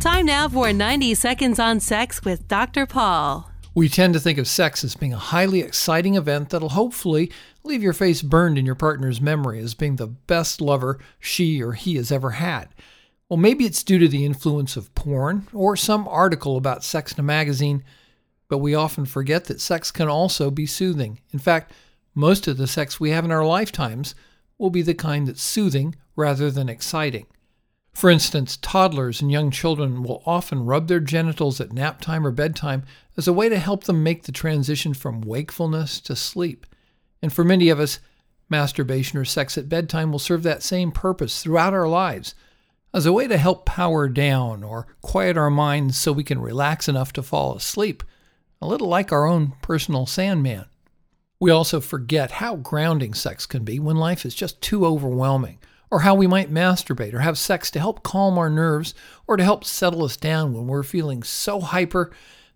Time now for 90 Seconds on Sex with Dr. Paul. We tend to think of sex as being a highly exciting event that'll hopefully leave your face burned in your partner's memory as being the best lover she or he has ever had. Well, maybe it's due to the influence of porn or some article about sex in a magazine, but we often forget that sex can also be soothing. In fact, most of the sex we have in our lifetimes will be the kind that's soothing rather than exciting. For instance, toddlers and young children will often rub their genitals at nap time or bedtime as a way to help them make the transition from wakefulness to sleep. And for many of us, masturbation or sex at bedtime will serve that same purpose throughout our lives as a way to help power down or quiet our minds so we can relax enough to fall asleep, a little like our own personal Sandman. We also forget how grounding sex can be when life is just too overwhelming, or how we might masturbate or have sex to help calm our nerves or to help settle us down when we're feeling so hyper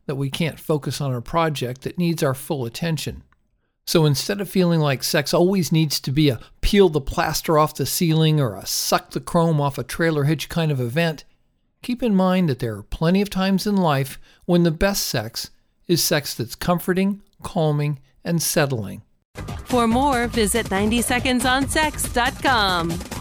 that we can't focus on a project that needs our full attention. So instead of feeling like sex always needs to be a peel the plaster off the ceiling or a suck the chrome off a trailer hitch kind of event, keep in mind that there are plenty of times in life when the best sex is sex that's comforting, calming, and settling. For more, visit 90secondsonsex.com.